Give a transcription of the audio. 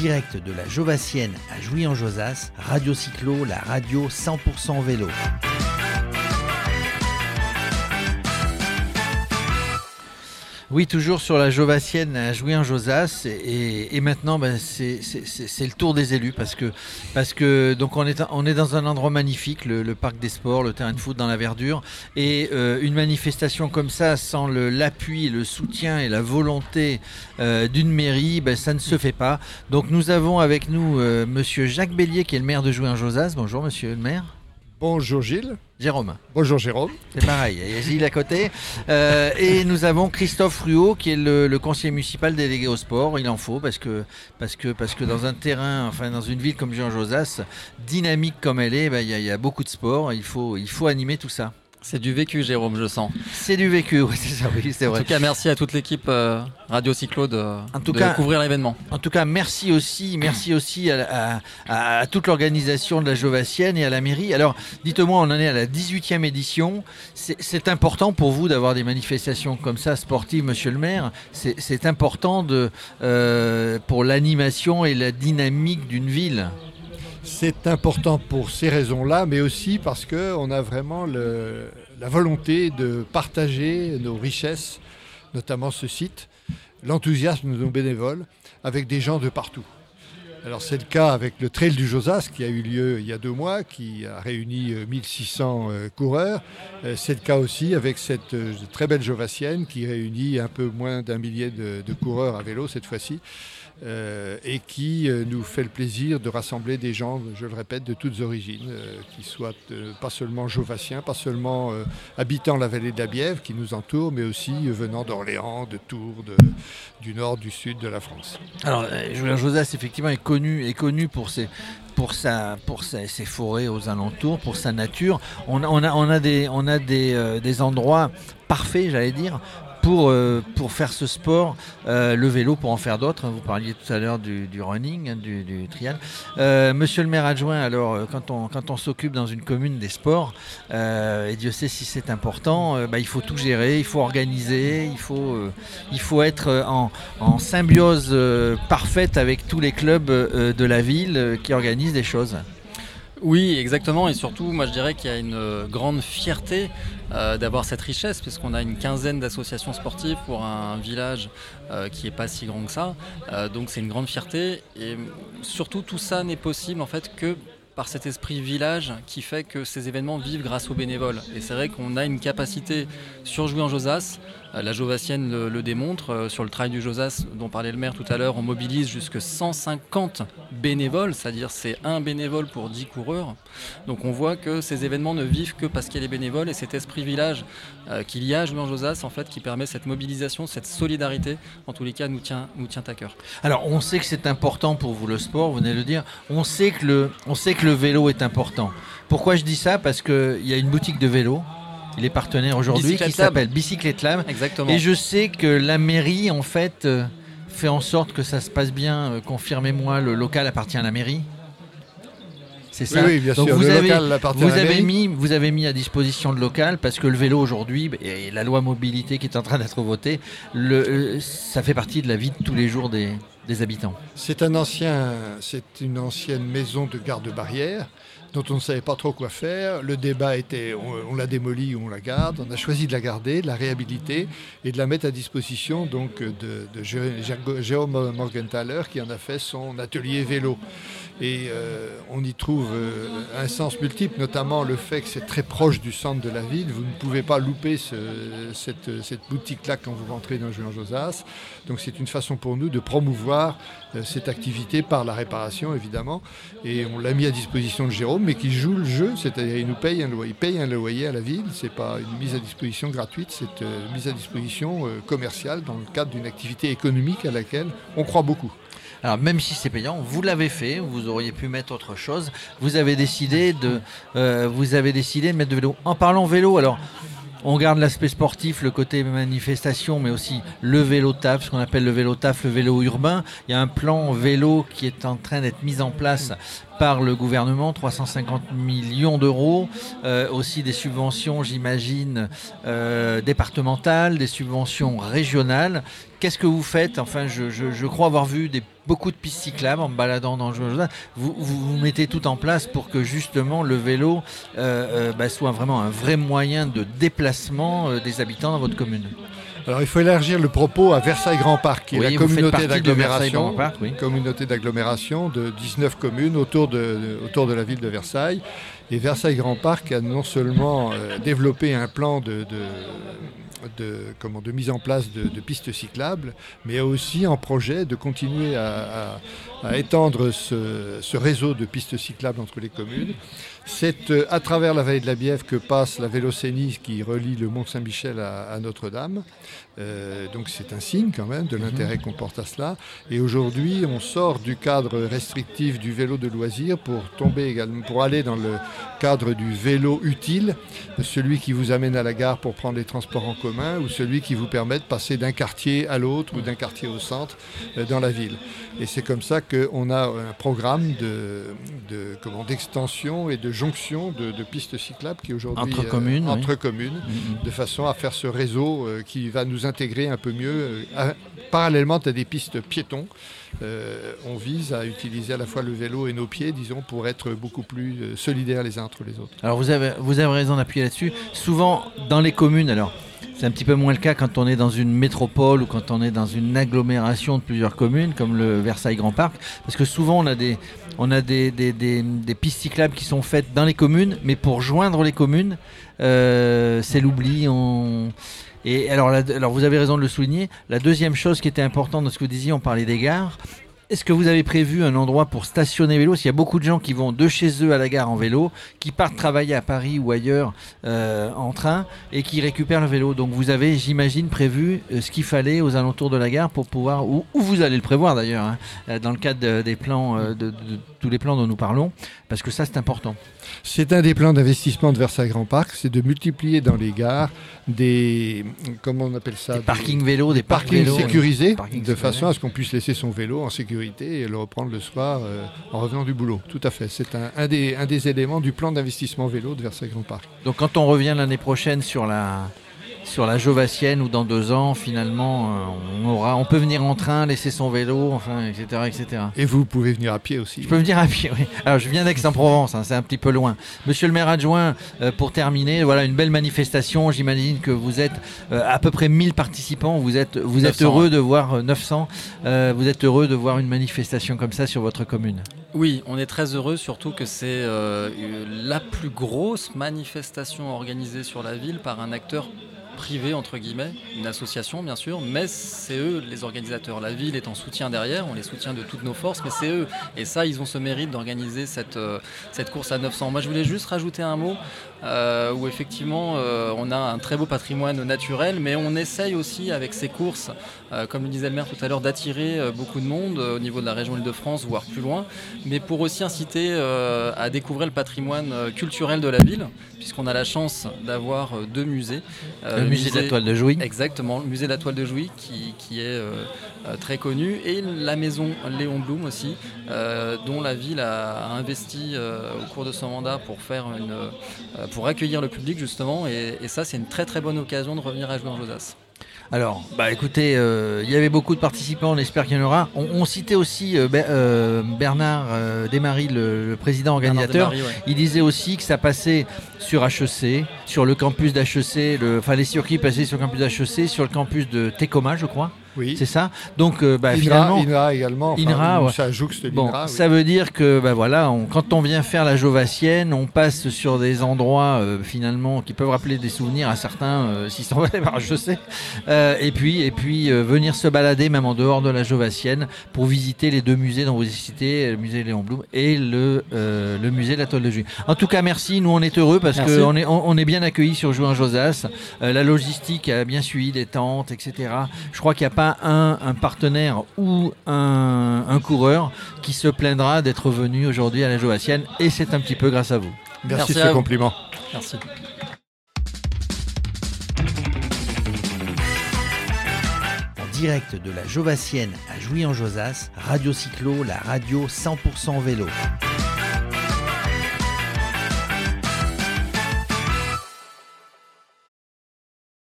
direct de la Jovassienne à Jouy-en-Josas, Radio Cyclo, la radio 100% vélo. Oui, toujours sur la Jovassienne à jouer en Josas. Et, maintenant, ben, c'est le tour des élus parce que, donc on, est, dans un endroit magnifique, le, parc des sports, le terrain de foot dans la verdure. Et euh, une manifestation comme ça, sans l'appui, le, soutien et la volonté euh, d'une mairie, ben, ça ne se fait pas. Donc nous avons avec nous euh, monsieur Jacques Bélier, qui est le maire de jouer en Josas. Bonjour, monsieur le maire. Bonjour Gilles. Jérôme. Bonjour Jérôme. C'est pareil, il y a Gilles à côté. Euh, et nous avons Christophe Ruot qui est le, conseiller municipal délégué au sport. Il en faut parce que, parce que, parce que dans un terrain, enfin dans une ville comme Jean-Josas, dynamique comme elle est, ben, il y, a beaucoup de sport. Il faut, il faut animer tout ça. C'est du vécu, Jérôme, je sens. C'est du vécu, oui, c'est vrai. En tout cas, merci à toute l'équipe euh, Radio Cyclo de, couvrir l'événement. En tout cas, merci aussi, merci aussi à, toute l'organisation de la Jovassienne et à la mairie. Alors, dites-moi, on en est à la 18e édition. C'est important pour vous d'avoir des manifestations comme ça, sportives, monsieur le maire? C'est important de, euh, pour l'animation et la dynamique d'une ville. C'est important pour ces raisons-là, mais aussi parce qu'on a vraiment la volonté de partager nos richesses, notamment ce site, l'enthousiasme de nos bénévoles, avec des gens de partout. Alors c'est le cas avec le Trail du Josas qui a eu lieu il y a deux mois, qui a réuni 1600 euh, euh, coureurs. Euh, c'est le cas aussi avec cette très belle Jovassienne qui réunit un peu moins d'un millier de coureurs à vélo cette fois-ci. Euh, et qui euh, nous fait le plaisir de rassembler des gens, je le répète, de toutes origines, euh, qui soient pas seulement jovassiens, pas seulement habitant la vallée de la Bièvre qui nous entoure, mais aussi venant d'Orléans, de Tours, du nord, du sud de la France. Alors, Julien Josas, effectivement, est connu, est connu pour ses, pour, sa, pour ses forêts aux alentours, pour sa nature. On, on, a, on a, des, on a des, des endroits parfaits, j'allais dire, pour, euh, pour faire ce sport, euh, le vélo pour en faire d'autres. Vous parliez tout à l'heure du, running, hein, du, trial. Euh, monsieur le maire adjoint, alors quand on, s'occupe dans une commune des sports, et Dieu sait si c'est important, bah, il faut tout gérer, il faut organiser, il faut, être en symbiose parfaite avec tous les clubs de la ville qui organisent des choses. Oui, exactement. Et surtout, moi, je dirais qu'il y a une grande fierté euh, d'avoir cette richesse, puisqu'on a une quinzaine d'associations sportives pour un, village euh, qui n'est pas si grand que ça. Euh, donc, c'est une grande fierté. Et surtout, tout ça n'est possible en fait que par cet esprit village qui fait que ces événements vivent grâce aux bénévoles. Et c'est vrai qu'on a une capacité sur Jouer en Josas euh, la Jovassienne le, démontre. Euh, sur le trail du Josas, dont parlait le maire tout à l'heure, on mobilise jusque 150 bénévoles, c'est-à-dire c'est un bénévole pour 10 coureurs. Donc on voit que ces événements ne vivent que parce qu'il y a des bénévoles et cet esprit village euh, qu'il y a à en Josas, en fait, qui permet cette mobilisation, cette solidarité, en tous les cas, nous tient, nous tient à cœur. Alors on sait que c'est important pour vous le sport, vous venez de le dire. On sait que le, on sait que le vélo est important. Pourquoi je dis ça? Parce qu'il y a une boutique de vélo il est partenaire aujourd'hui qui s'appelle Bicyclette Lab. Exactement. Et je sais que la mairie, en fait, euh, fait en sorte que ça se passe bien. Euh, confirmez-moi, le local appartient à la mairie. C'est ça. Oui, bien sûr. Vous, le avez, local vous avez mis, vous avez mis à disposition le local parce que le vélo aujourd'hui et la loi mobilité qui est en train d'être votée, le, euh, ça fait partie de la vie de tous les jours des, c'est une ancienne maison de garde-barrière dont on ne savait pas trop quoi faire. Le débat était on, la démolit ou on la garde. On a choisi de la garder, de la réhabiliter et de la mettre à disposition donc de, Jérôme Morgenthaler qui en a fait son atelier vélo. Et euh, on y trouve euh, un sens multiple, notamment le fait que c'est très proche du centre de la ville. Vous ne pouvez pas louper cette, boutique-là quand vous rentrez dans Julien Josas. Donc c'est une façon pour nous de promouvoir euh, cette activité par la réparation, évidemment. Et on l'a mis à disposition de Jérôme, mais qui joue le jeu, c'est-à-dire il nous paye un loyer, il paye un loyer à la ville. C'est pas une mise à disposition gratuite, c'est une mise à disposition commerciale dans le cadre d'une activité économique à laquelle on croit beaucoup. Alors même si c'est payant, vous l'avez fait, vous auriez pu mettre autre chose. Vous avez décidé de, euh, vous avez décidé de mettre de vélo. En parlant vélo, alors on garde l'aspect sportif, le côté manifestation, mais aussi le vélo taf, ce qu'on appelle le vélo taf, le vélo urbain. Il y a un plan vélo qui est en train d'être mis en place par le gouvernement, 350 millions d'euros, aussi des subventions, j'imagine, départementales, des subventions régionales. Qu'est-ce que vous faites? Enfin, je, crois avoir vu beaucoup de pistes cyclables en me baladant dans le vous, vous, mettez tout en place pour que justement le vélo euh, euh, bah, soit vraiment un vrai moyen de déplacement euh, des habitants dans votre commune? Alors il faut élargir le propos à Versailles Grand Parc, qui est la communauté d'agglomération, communauté d'agglomération de 19 communes autour de, autour de la ville de Versailles. Et Versailles Grand Parc a non seulement développé un plan de de, comment, de mise en place de, pistes cyclables, mais aussi en projet de continuer à, étendre ce, réseau de pistes cyclables entre les communes. C'est euh, à travers la vallée de la Bièvre que passe la Vélocénie qui relie le Mont Saint-Michel à, Notre-Dame. Euh, donc c'est un signe quand même de mhm. l'intérêt qu'on porte à cela. Et aujourd'hui, on sort du cadre restrictif du vélo de loisir pour tomber également, pour aller dans le cadre du vélo utile, celui qui vous amène à la gare pour prendre les transports en commun ou celui qui vous permet de passer d'un quartier à l'autre ou d'un quartier au centre euh, dans la ville. Et c'est comme ça qu'on a un programme de, d'extension et de jonction de, pistes cyclables qui aujourd'hui entre communes, entre communes mm-hmm. de façon à faire ce réseau qui va nous intégrer un peu mieux, euh, parallèlement à des pistes piétons. Euh, on vise à utiliser à la fois le vélo et nos pieds, disons, pour être beaucoup plus euh, solidaires les uns entre les autres. Alors vous avez, vous avez raison d'appuyer là-dessus. Souvent, dans les communes, alors c'est un petit peu moins le cas quand on est dans une métropole ou quand on est dans une agglomération de plusieurs communes, comme le Versailles Grand Parc, parce que souvent on a des, on a des, des, pistes cyclables qui sont faites dans les communes, mais pour joindre les communes, c'est l'oubli. Et alors, alors, vous avez raison de le souligner. La deuxième chose qui était importante dans ce que vous disiez, on parlait des gares. Est-ce que vous avez prévu un endroit pour stationner vélo S'il y a beaucoup de gens qui vont de chez eux à la gare en vélo, qui partent travailler à Paris ou ailleurs euh, en train et qui récupèrent le vélo. Donc vous avez, j'imagine, prévu euh, ce qu'il fallait aux alentours de la gare pour pouvoir, ou, vous allez le prévoir d'ailleurs, hein, euh, dans le cadre des plans, de, tous les plans dont nous parlons, parce que ça c'est important. C'est un des plans d'investissement de Versailles Grand Parc, c'est de multiplier dans les gares des, comment on appelle ça? Des parkings vélos, des parkings sécurisés, de façon à ce qu'on puisse laisser son vélo en sécurité et le reprendre le soir euh, en revenant du boulot. Tout à fait, c'est un, des, un des éléments du plan d'investissement vélo de Versailles Grand Parc. Donc quand on revient l'année prochaine sur la, sur la Jovassienne ou dans deux ans, finalement, euh, on, aura, on peut venir en train, laisser son vélo, enfin, etc., etc. Et vous pouvez venir à pied aussi. Je peux venir à pied, oui. Alors, je viens d'Aix-en-Provence, hein, c'est un petit peu loin. Monsieur le maire adjoint, euh, pour terminer, voilà une belle manifestation. J'imagine que vous êtes euh, à peu près 1000 participants. Vous êtes, vous êtes heureux de voir 900. vous êtes heureux de voir une manifestation comme ça sur votre commune? Oui, on est très heureux, surtout que c'est la plus grosse manifestation organisée sur la ville par un acteur privé, entre guillemets, une association bien sûr, mais c'est eux les organisateurs. La ville est en soutien derrière, on les soutient de toutes nos forces, mais c'est eux. Et ça, ils ont ce mérite d'organiser cette, euh, cette course à 900. Moi, je voulais juste rajouter un mot euh, où effectivement, euh, on a un très beau patrimoine naturel, mais on essaye aussi avec ces courses, comme le disait le maire tout à l'heure, d'attirer beaucoup de monde au niveau de la région Île-de-France, voire plus loin, mais pour aussi inciter à découvrir le patrimoine culturel de la ville, puisqu'on a la chance d'avoir deux musées musée, de la toile de Jouy. Exactement, le musée de la toile de Jouy qui, est euh, euh, très connu et la maison Léon Blum aussi, euh, dont la ville a investi au cours de son mandat pour faire une, pour accueillir le public justement et, ça c'est une très très bonne occasion de revenir à jouer en Josas. Alors, bah écoutez, il y avait beaucoup de participants, on espère qu'il y en aura. On, citait aussi Bernard Desmaris, le, président organisateur. Il disait aussi que ça passait sur HEC, sur le campus d'HEC, enfin les circuits passaient sur le campus d'HEC, sur le campus de Tecoma, je crois. Oui. C'est ça. Donc, euh, bah, finalement, INRA également. INRA, ça bon, ça veut dire que, bah, voilà, quand on vient faire la Jovassienne, on passe sur des endroits euh, finalement qui peuvent rappeler des souvenirs à certains, euh, allés par je sais. et puis, et puis venir se balader même en dehors de la Jovassienne pour visiter les deux musées dont vous avez cité, le musée Léon Blum et le, le musée de la Toile de Juillet. En tout cas, merci. Nous, on est heureux parce qu'on est, on, est bien accueillis sur Jouin Josas. la logistique a bien suivi, des tentes, etc. Je crois qu'il n'y a pas un, partenaire ou un, coureur qui se plaindra d'être venu aujourd'hui à la Joassienne et c'est un petit peu grâce à vous. Merci, de ce compliment. Merci. En direct de la Jovassienne à Jouy-en-Josas, Radio Cyclo, la radio 100% vélo.